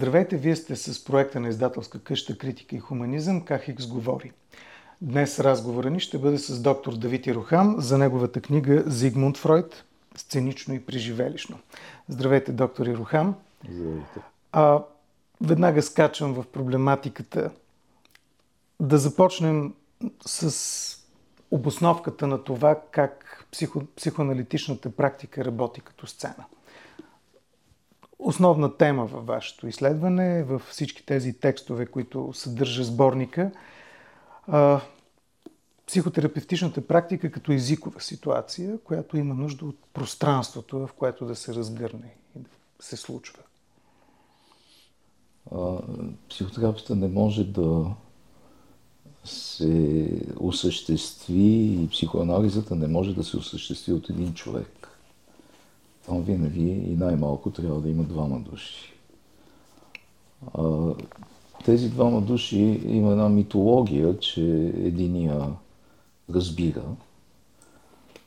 Здравейте, вие сте с проекта на издателска къща Критика и хуманизъм Как Хикс говори. Днес разговора ни ще бъде с доктор Давид Ирохам за неговата книга Зигмунд Фройд Сценично и преживелищно. Здравейте, доктор Ирохам. Здравейте. А, веднага скачам в проблематиката. Да започнем с обосновката на това как психо, психоаналитичната практика работи като сцена – основна тема във вашето изследване, във всички тези текстове, които съдържа сборника. Психотерапевтичната практика като езикова ситуация, която има нужда от пространството, в което да се разгърне и да се случва. психотерапията не може да се осъществи и психоанализата не може да се осъществи от един човек там винаги и най-малко трябва да има двама души. А, тези двама души има една митология, че единия разбира,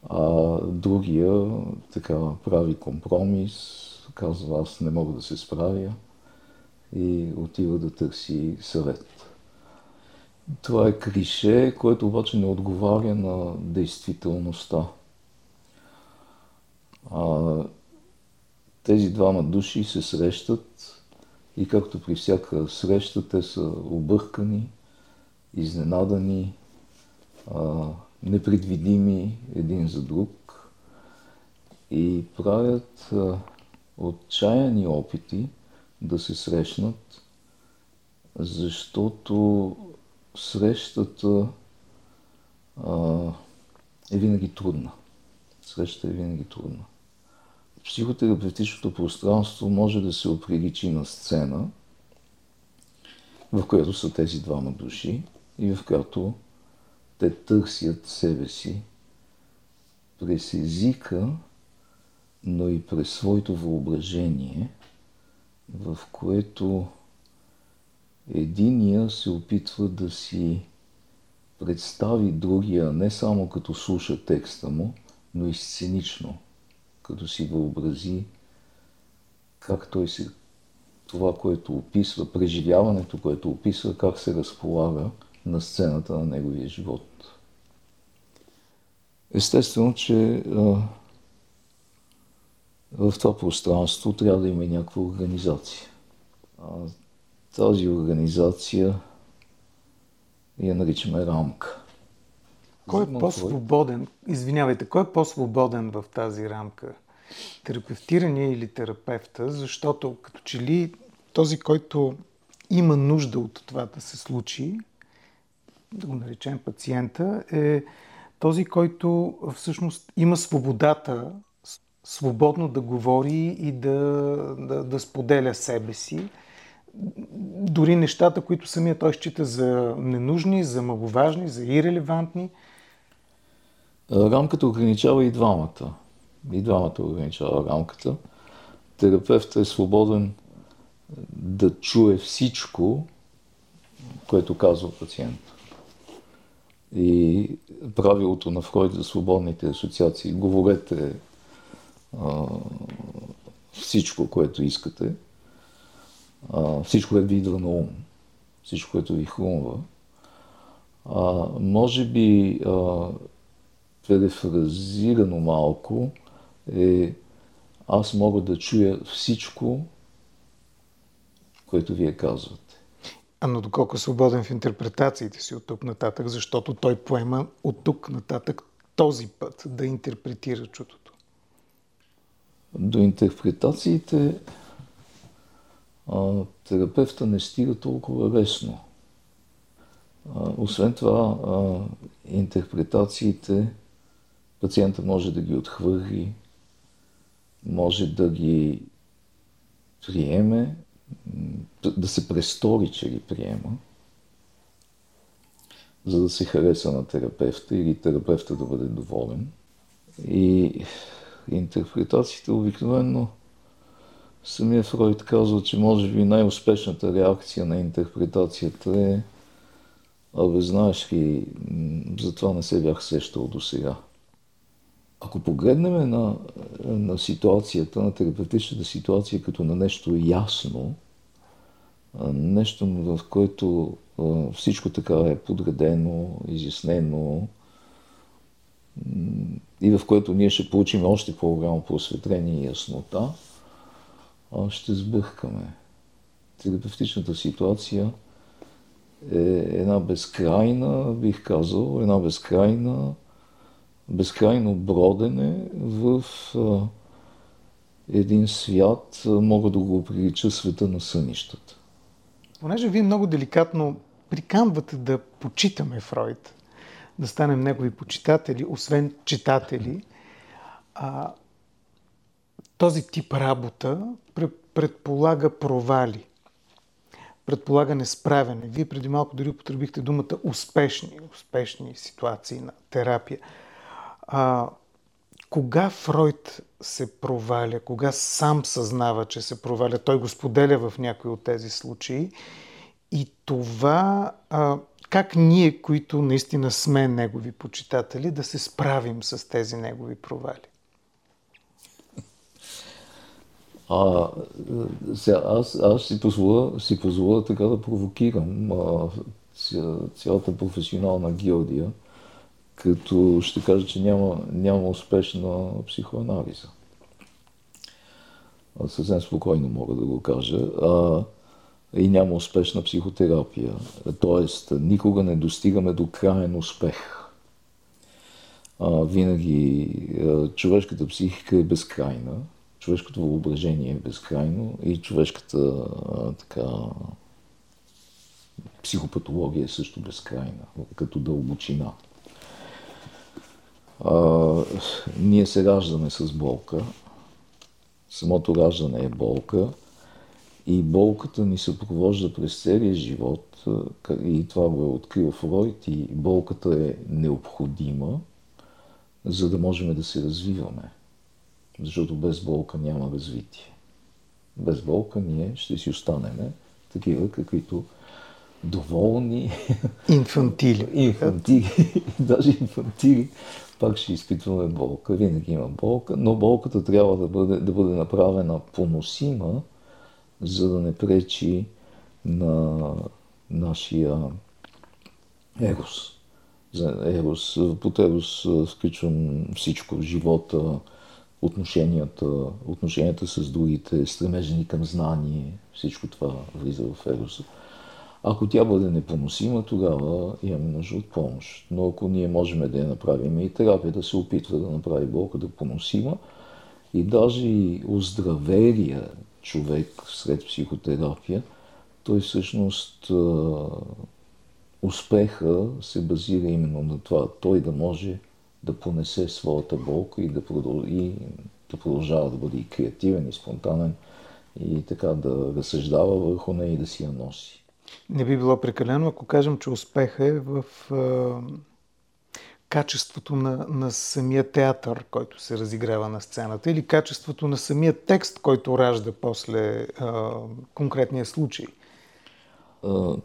а другия така прави компромис, казва аз не мога да се справя и отива да търси съвет. Това е крише, което обаче не отговаря на действителността. А, тези двама души се срещат и както при всяка среща, те са объркани, изненадани, а, непредвидими един за друг и правят а, отчаяни опити да се срещнат, защото срещата а, е винаги трудна. Срещата е винаги трудна психотерапевтичното пространство може да се оприличи на сцена, в която са тези двама души и в която те търсят себе си през езика, но и през своето въображение, в което единия се опитва да си представи другия не само като слуша текста му, но и сценично – като си въобрази как той се, това, което описва, преживяването, което описва, как се разполага на сцената на неговия живот. Естествено, че а, в това пространство трябва да има някаква организация. А, тази организация я наричаме рамка. Кой е по-свободен? Извинявайте, кой е по-свободен в тази рамка? Терапевтирания или терапевта? Защото като че ли този, който има нужда от това да се случи, да го наречем пациента, е този, който всъщност има свободата свободно да говори и да, да, да споделя себе си. Дори нещата, които самия той счита за ненужни, за маловажни, за ирелевантни – Рамката ограничава и двамата. И двамата ограничава рамката. Терапевтът е свободен да чуе всичко, което казва пациент. И правилото на Фройд за свободните асоциации, говорете а, всичко, което искате, а, всичко, което ви идва на ум, всичко, което ви хрумва. А, може би а, перефразирано малко, е аз мога да чуя всичко, което вие казвате. А но доколко е свободен в интерпретациите си от тук нататък, защото той поема от тук нататък този път да интерпретира чутото? До интерпретациите а, терапевта не стига толкова лесно. А, освен това, а, интерпретациите Пациента може да ги отхвърли, може да ги приеме, да се престори, че ги приема, за да се хареса на терапевта или терапевта да бъде доволен. И интерпретациите обикновено самия Фройд казва, че може би най-успешната реакция на интерпретацията е Абе, знаеш ли, за това не се бях сещал до сега. Ако погледнем на, на ситуацията, на терапевтичната ситуация като на нещо ясно, нещо, в което всичко така е подредено, изяснено и в което ние ще получим още по-голямо просветление и яснота, ще сбъркаме. Терапевтичната ситуация е една безкрайна, бих казал, една безкрайна, безкрайно бродене в един свят, мога да го прилича света на сънищата. Понеже вие много деликатно приканвате да почитаме Фройд, да станем негови почитатели, освен читатели, а, този тип работа предполага провали, предполага несправяне. Вие преди малко дори употребихте думата успешни, успешни ситуации на терапия. А, кога Фройд се проваля, кога сам съзнава, че се проваля, той го споделя в някои от тези случаи. И това, а, как ние, които наистина сме негови почитатели, да се справим с тези негови провали? А, сега, аз, аз си позволя, си позволя така да провокирам а, цялата професионална гилдия като ще кажа, че няма, няма успешна психоанализа. Съвсем спокойно мога да го кажа. А, и няма успешна психотерапия. Тоест, никога не достигаме до крайен успех. А, винаги човешката психика е безкрайна, човешкото въображение е безкрайно и човешката а, така, психопатология е също безкрайна, като дълбочина. А, ние се раждаме с болка. Самото раждане е болка. И болката ни се провожда през целия живот. И това го е открил Фройд. И болката е необходима, за да можем да се развиваме. Защото без болка няма развитие. Без болка ние ще си останеме такива, каквито доволни. Инфантили. инфантили. Даже инфантили пак ще изпитваме болка, винаги има болка, но болката трябва да бъде, да бъде направена поносима, за да не пречи на нашия ерос. За ерос. Под ерос включвам всичко. Живота, отношенията, отношенията с другите, стремежени към знание. Всичко това влиза в ероса. Ако тя бъде непоносима, тогава имаме нужда от помощ. Но ако ние можем да я направим и терапията се опитва да направи болката поносима и даже и оздравелия човек сред психотерапия, той всъщност успеха се базира именно на това. Той да може да понесе своята болка и да, продължи, да продължава да бъде и креативен, и спонтанен, и така да разсъждава върху нея и да си я носи. Не би било прекалено, ако кажем, че успеха е в а, качеството на, на самия театър, който се разиграва на сцената, или качеството на самия текст, който ражда после а, конкретния случай.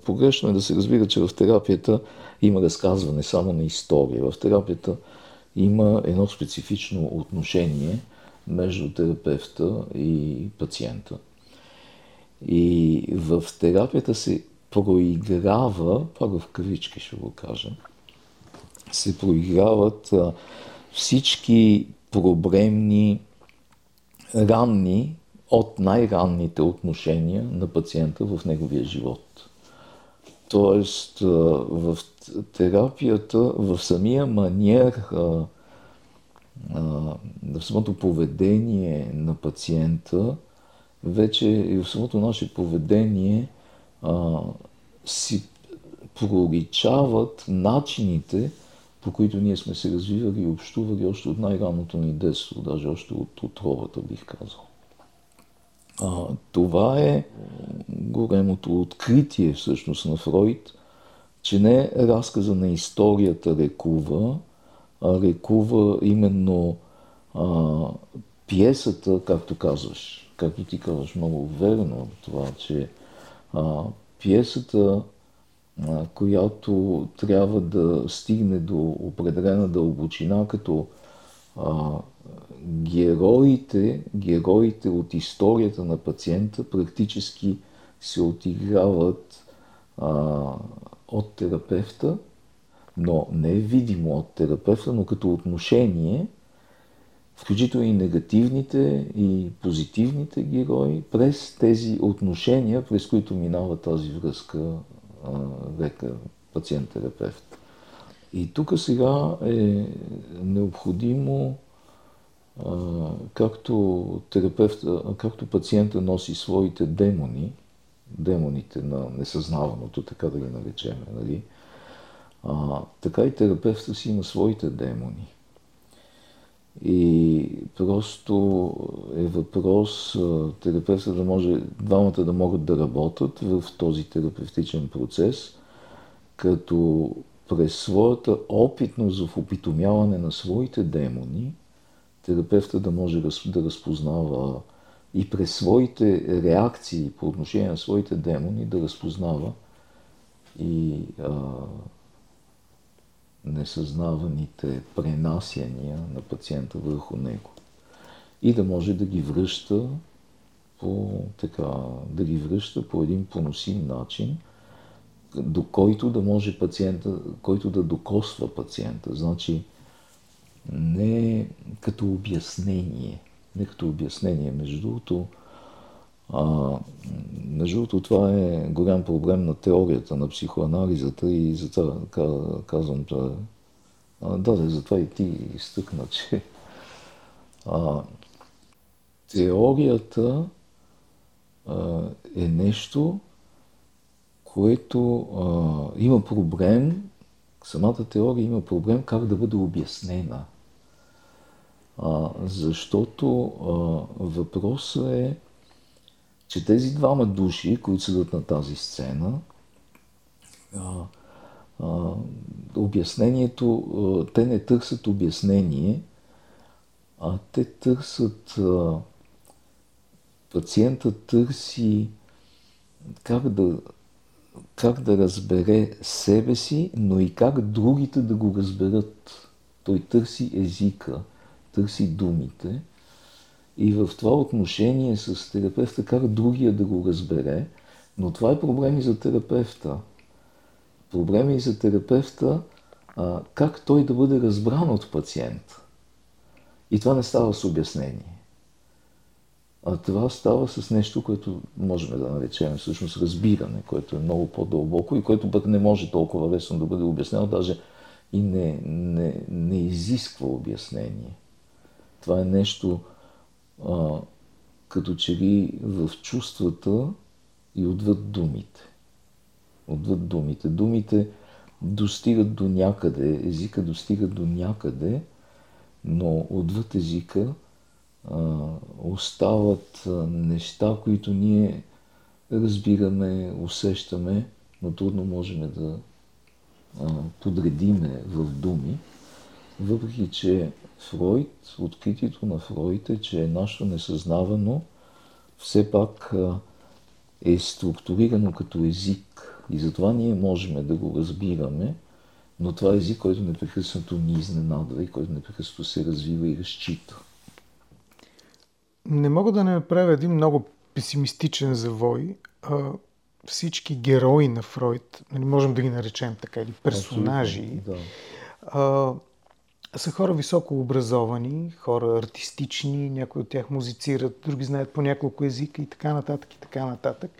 Погрешно е да се разбира, че в терапията има разказване само на история. В терапията има едно специфично отношение между терапевта и пациента. И в терапията се проиграва, пак в кавички ще го кажа, се проиграват всички проблемни, ранни, от най-ранните отношения на пациента в неговия живот. Тоест, в терапията, в самия маниер, в самото поведение на пациента, вече и в самото наше поведение а, си проличават начините, по които ние сме се развивали и общували още от най-ранното ни детство, даже още от отровата, бих казал. А, това е големото откритие всъщност на Фройд, че не разказа на историята рекува, а рекува именно а, пиесата, както казваш, както ти казваш много верно, това, че а, пиесата, а, която трябва да стигне до определена дълбочина, като а, героите, героите от историята на пациента практически се отиграват а, от терапевта, но не е видимо от терапевта, но като отношение, включително и негативните и позитивните герои, през тези отношения, през които минава тази връзка лекар, пациент-терапевт. И тук сега е необходимо както, терапевта, както пациента носи своите демони, демоните на несъзнаваното, така да ги наречем, нали? а, така и терапевта си има своите демони. И просто е въпрос терапевта да може, двамата да могат да работят в този терапевтичен процес, като през своята опитност в опитомяване на своите демони, терапевта да може да разпознава и през своите реакции по отношение на своите демони да разпознава и а, несъзнаваните пренасяния на пациента върху него. И да може да ги връща по, така, да ги връща по един поносим начин, до който да може пациента, който да докосва пациента. Значи, не като обяснение, не като обяснение. Между другото, а, между другото, това е голям проблем на теорията на психоанализата и затова казвам. А, да, да, затова и ти изтъкна, че а, теорията а, е нещо, което а, има проблем, самата теория има проблем как да бъде обяснена. А, защото а, въпросът е, че тези двама души, които седат на тази сцена, а, а, обяснението, а, те не търсят обяснение, а те търсят, а, пациента търси как да, как да разбере себе си, но и как другите да го разберат. Той търси езика, търси думите – и в това отношение с терапевта как другия да го разбере, но това е проблем и за терапевта. Проблем е и за терапевта а, как той да бъде разбран от пациента. И това не става с обяснение. А това става с нещо, което можем да наречем всъщност разбиране, което е много по-дълбоко и което пък не може толкова лесно да бъде обяснено, даже и не, не, не изисква обяснение. Това е нещо, а, като че ли в чувствата и отвъд думите. Отвъд думите. Думите достигат до някъде, езика достига до някъде, но отвъд езика а, остават неща, които ние разбираме, усещаме, но трудно можем да а, подредиме в думи, въпреки че Фройд, откритието на Фройд е, че нашето несъзнавано все пак е структурирано като език. И затова ние можем да го разбираме, но това е език, който непрекъснато ни изненадва и който непрекъснато се развива и разчита. Не мога да не направя един много песимистичен завой. А, всички герои на Фройд, нали, можем да ги наречем така, или персонажи, да. а, са хора високо образовани, хора артистични, някои от тях музицират, други знаят по няколко езика и така нататък и така нататък.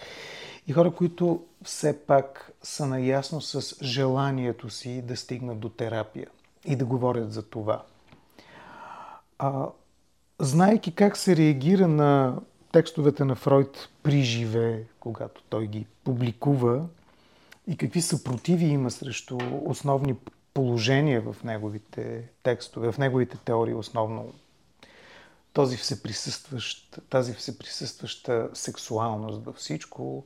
И хора, които все пак са наясно с желанието си да стигнат до терапия и да говорят за това. А, знайки как се реагира на текстовете на Фройд при живе, когато той ги публикува и какви съпротиви има срещу основни положение в неговите текстове, в неговите теории основно този всеприсъстващ, тази всеприсъстваща сексуалност във всичко,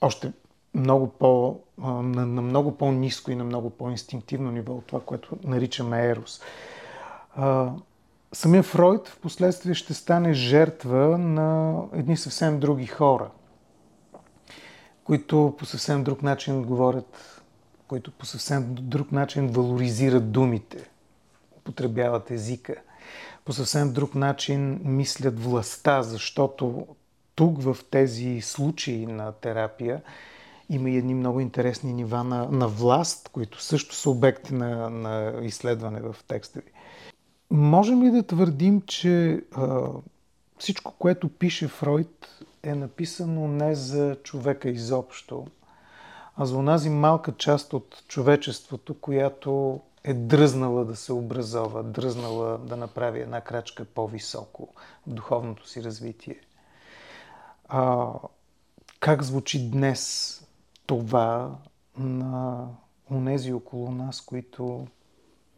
още много по, на, на много по-низко и на много по-инстинктивно ниво от това, което наричаме ерос. Самия Фройд в последствие ще стане жертва на едни съвсем други хора, които по съвсем друг начин говорят които по съвсем друг начин валоризират думите, употребяват езика, по съвсем друг начин мислят властта, защото тук в тези случаи на терапия има и едни много интересни нива на, на власт, които също са обекти на, на изследване в текста ви. Можем ли да твърдим, че а, всичко, което пише Фройд, е написано не за човека изобщо, а за онази малка част от човечеството, която е дръзнала да се образова, дръзнала да направи една крачка по-високо в духовното си развитие. А, как звучи днес това на онези около нас, които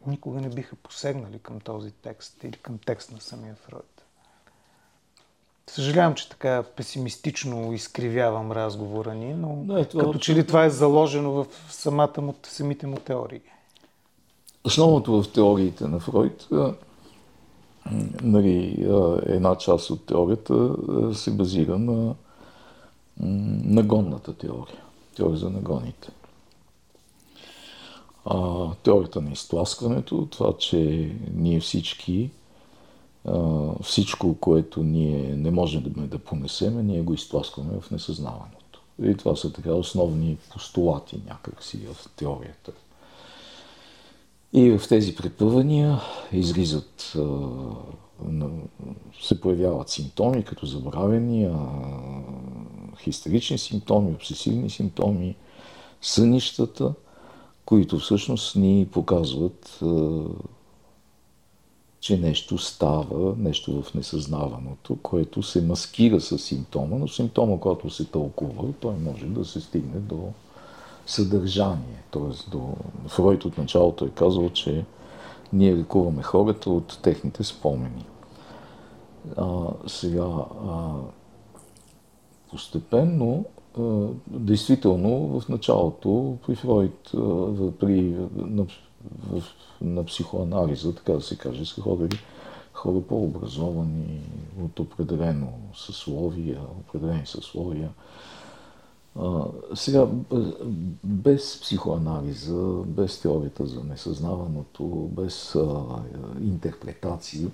никога не биха посегнали към този текст или към текст на самия Фройд? Съжалявам, че така песимистично изкривявам разговора ни, но не, това, като че ли това е заложено в самата му, самите му теории. Основното в теориите на Фройд, нали, една част от теорията се базира на нагонната теория. Теория за нагоните. А, теорията на изтласкването, това, че ние всички всичко, което ние не можем да, понесеме, ние го изтласкваме в несъзнаваното. И това са така основни постулати някакси в теорията. И в тези препъвания излизат, се появяват симптоми, като забравени, хистерични симптоми, обсесивни симптоми, сънищата, които всъщност ни показват че нещо става, нещо в несъзнаваното, което се маскира с симптома, но симптома, който се тълкува, той може да се стигне до съдържание. Тоест, до... Фройд от началото е казал, че ние лекуваме хората от техните спомени. А, сега, а, постепенно, а, действително, в началото при Фройд, а, при, в на психоанализа, така да се каже, са ходили хора по-образовани от определено съсловия, определени съсловия. Сега, без психоанализа, без теорията за несъзнаваното, без а, интерпретации,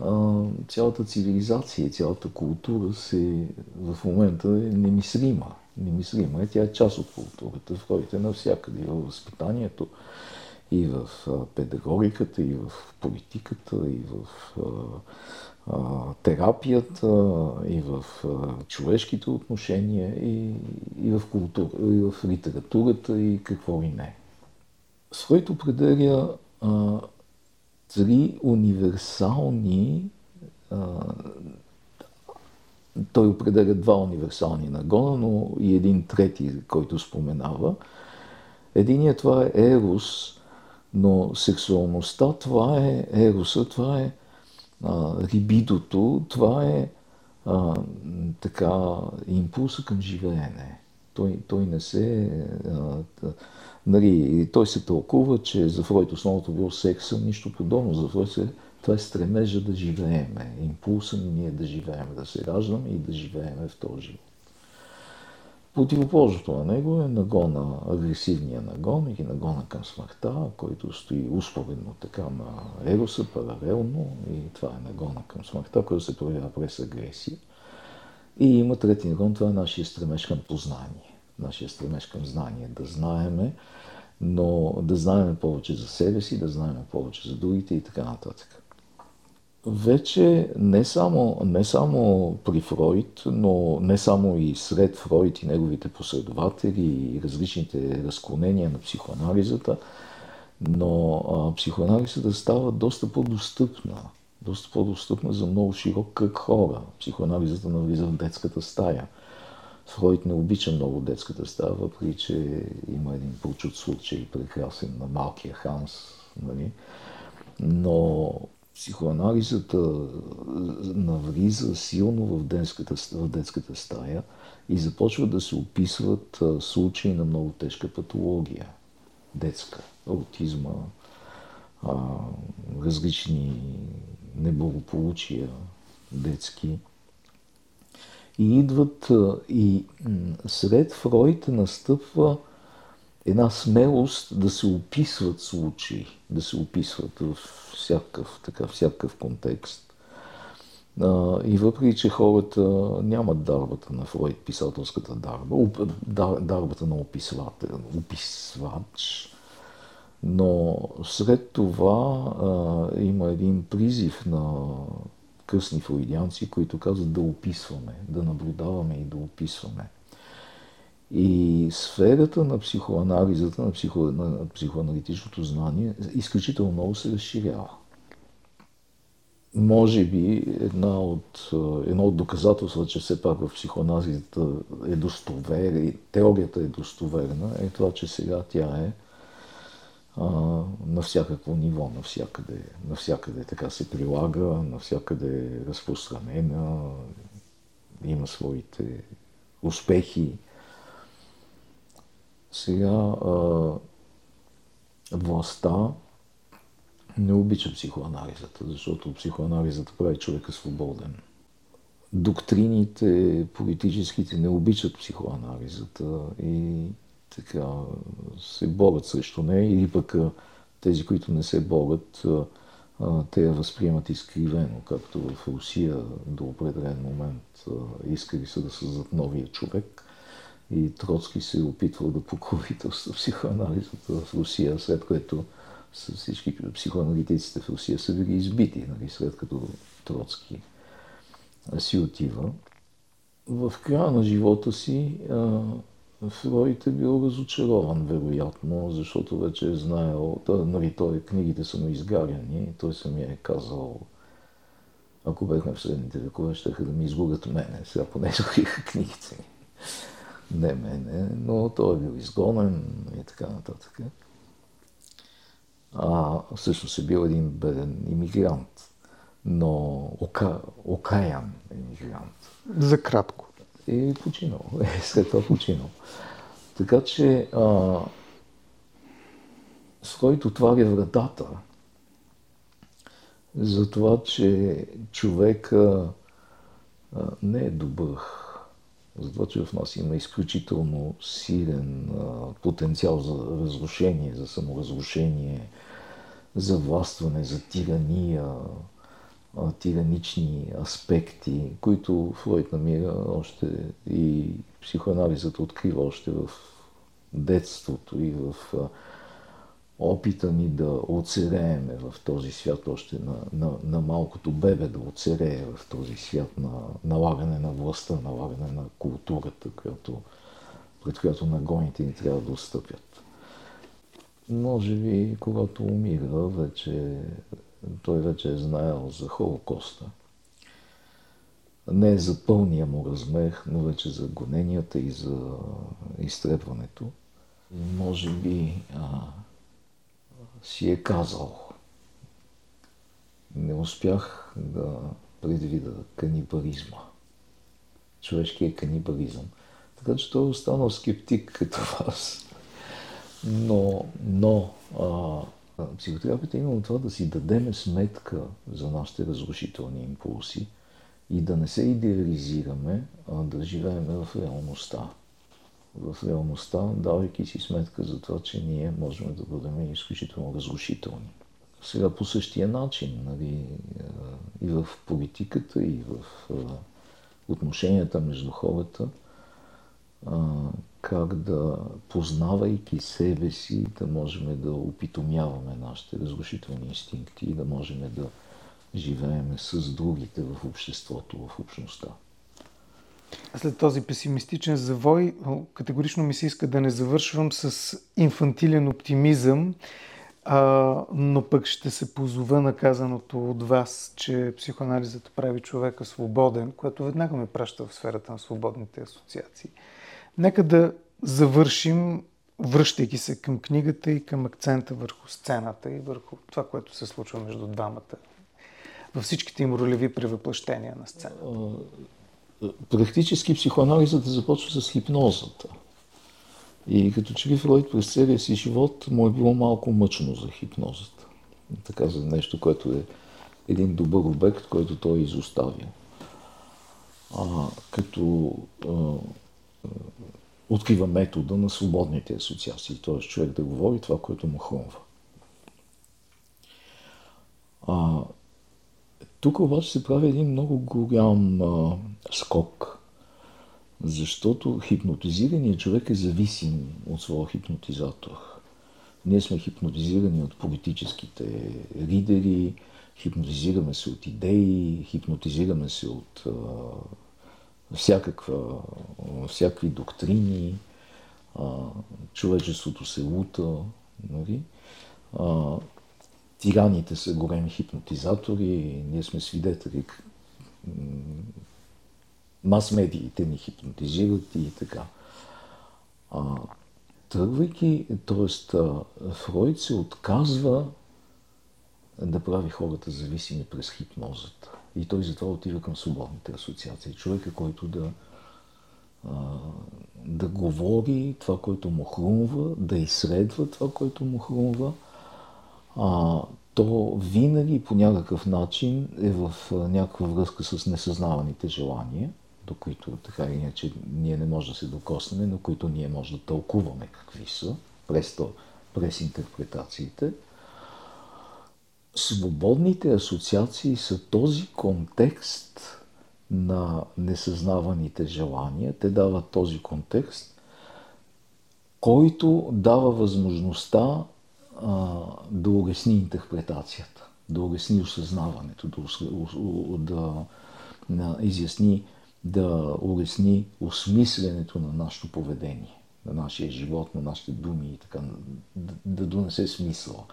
а, цялата цивилизация, цялата култура се в момента е немислима. Немислима е, тя е част от културата, в който е навсякъде, в възпитанието, и в педагогиката, и в политиката, и в терапията, и в човешките отношения, и, и, в, култура, и в литературата, и какво и не. Фройд определя три универсални а, той определя два универсални нагона, но и един трети, който споменава. Единият това е Ерус, но сексуалността, това е ероса, това е а, рибидото, това е а, така импулса към живеене. Той, той не се... А, нали, той се тълкува, че за Фройд основното било секса, нищо подобно. За Фройд се, това е стремежа да живееме. Импулса ни ние да живееме, да се раждаме и да живееме в този живот. Противоположното на него е нагона, агресивния нагон или нагона към смъртта, който стои успоредно така на ероса, паралелно и това е нагона към смъртта, който се проявява през агресия. И има трети нагон, това е нашия стремеж към познание. Нашия стремеж към знание, да знаеме, но да знаеме повече за себе си, да знаеме повече за другите и така нататък вече не само, не само при Фройд, но не само и сред Фройд и неговите последователи и различните разклонения на психоанализата, но а, психоанализата става доста по-достъпна. Доста по-достъпна за много широк кръг хора. Психоанализата навлиза в детската стая. Фройд не обича много детската стая, въпреки че има един прочут случай, прекрасен на малкия Ханс. Нали? Но психоанализата навлиза силно в детската, в детската стая и започва да се описват случаи на много тежка патология. Детска, аутизма, а, различни неблагополучия детски. И идват и сред Фройд настъпва една смелост да се описват случаи, да се описват в всякакъв, така, всякакъв контекст. и въпреки, че хората нямат дарбата на Фройд, писателската дарба, дарбата на описвател, описвач, но след това а, има един призив на късни флоидианци, които казват да описваме, да наблюдаваме и да описваме. И сферата на психоанализата, на, психо, на психоаналитичното знание изключително много се разширява. Може би една от, едно от доказателства, че все пак в психоанализата е достоверна, теорията е достоверна, е това, че сега тя е а, на всякакво ниво, навсякъде, навсякъде така се прилага, навсякъде е разпространена, има своите успехи. Сега а, властта не обича психоанализата, защото психоанализата прави човека свободен. Доктрините, политическите не обичат психоанализата и така се борят срещу нея или пък тези, които не се борят, те я възприемат изкривено, както в Русия до определен момент искали са да създадат новия човек и Троцки се е опитвал да покровителства психоанализата в Русия, след което всички психоаналитиците в Русия са били избити, нали, след като Троцки си отива. В края на живота си Фройд е бил разочарован, вероятно, защото вече е знаел, да, нали, той, книгите са му изгаряни, той самия е казал, ако бехме в средните векове, ще да ми изгубят мене, сега поне изгубиха книгите ми. Не мене, но той е бил изгонен и така нататък. А, всъщност е бил един беден иммигрант, но ока, окаян иммигрант. За кратко е починал. Е, след това починал. Така че а, Фройд отваря вратата за това, че човека а, не е добър. За това, че в нас има изключително силен а, потенциал за разрушение, за саморазрушение, за властване, за тирания, тиранични аспекти, които Фройд намира още и психоанализът открива още в детството и в опита ни да оцерееме в този свят, още на, на, на малкото бебе да оцерее в този свят на налагане на властта, налагане на културата, която, пред която нагоните ни трябва да отстъпят. Може би, когато умира, вече той вече е знаел за Холокоста. Не за пълния му размер, но вече за гоненията и за изтребването. Може би а, си е казал. Не успях да предвида канибализма. Човешкият канибализъм. Така че той е останал скептик като вас. Но, но а, Психотерапията е това да си дадеме сметка за нашите разрушителни импулси и да не се идеализираме, а да живеем в реалността. В реалността, давайки си сметка за това, че ние можем да бъдем изключително разрушителни. Сега по същия начин, нали, и в политиката, и в отношенията между хората, как да, познавайки себе си, да можем да опитомяваме нашите разрушителни инстинкти и да можем да живеем с другите в обществото, в общността. След този песимистичен завой, категорично ми се иска да не завършвам с инфантилен оптимизъм, а, но пък ще се позова на казаното от вас, че психоанализата прави човека свободен, което веднага ме праща в сферата на свободните асоциации. Нека да завършим, връщайки се към книгата и към акцента върху сцената и върху това, което се случва между двамата във всичките им ролеви превъплъщения на сцената. Практически психоанализата започва с хипнозата. И като че ли Фройд през целия си живот му е било малко мъчно за хипнозата. Така за нещо, което е един добър обект, който той е изоставил. А, като а, открива метода на свободните асоциации, т.е. човек да говори това, което му хрумва. А, Тук обаче се прави един много голям а, скок, защото хипнотизираният човек е зависим от своя хипнотизатор. Ние сме хипнотизирани от политическите лидери, хипнотизираме се от идеи, хипнотизираме се от а, всякаква, всякакви доктрини, а, човечеството се лута, нали? а, тираните са големи хипнотизатори, ние сме свидетели, мас-медиите ни хипнотизират и така. А, тръгвайки, т.е. Фройд се отказва да прави хората зависими през хипнозата. И той затова отива към свободните асоциации. Човека, който да, да говори това, което му хрумва, да изследва това, което му хрумва, а, то винаги по някакъв начин е в някаква връзка с несъзнаваните желания, до които така иначе ние не можем да се докоснем, но които ние можем да тълкуваме какви са през, то, през интерпретациите. Свободните асоциации са този контекст на несъзнаваните желания. Те дават този контекст, който дава възможността а, да улесни интерпретацията, да улесни осъзнаването, да, да, да изясни, да улесни осмисленето на нашето поведение, на нашия живот, на нашите думи и така, да, да донесе смисъл.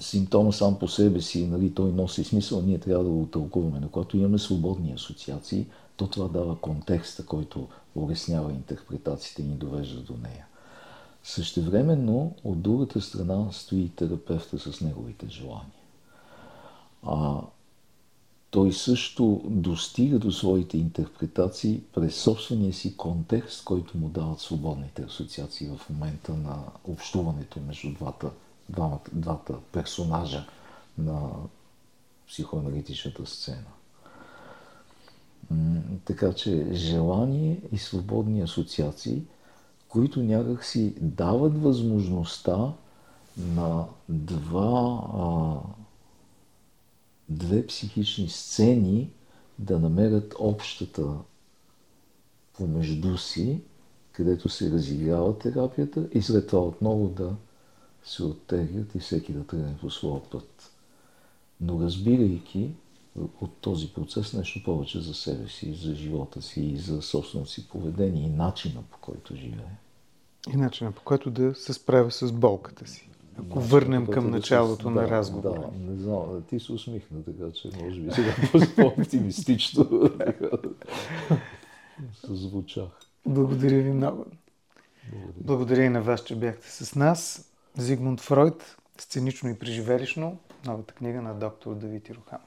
Симптома сам по себе си, нали, той носи смисъл, ние трябва да го тълкуваме. Но когато имаме свободни асоциации, то това дава контекста, който улеснява интерпретациите и ни довежда до нея. Същевременно, от другата страна стои терапевта с неговите желания. А, той също достига до своите интерпретации през собствения си контекст, който му дават свободните асоциации в момента на общуването между двата, двамата, двата персонажа на психоаналитичната сцена. Така че желание и свободни асоциации – които някак си дават възможността на два, а, две психични сцени да намерят общата помежду си, където се разиграва терапията и след това отново да се оттеглят и всеки да тръгне по своя път. Но разбирайки от този процес нещо повече за себе си, за живота си и за собственото си поведение и начина по който живее. И начина по който да се справя с болката си. Ако върнем към началото да, на разговора. Да, не знам, ти се усмихна, така че може би сега по-оптимистично звучах. Благодаря ви много. Благодаря. Благодаря и на вас, че бяхте с нас. Зигмунд Фройд, сценично и преживелищно, новата книга на доктор Давид Ирохан.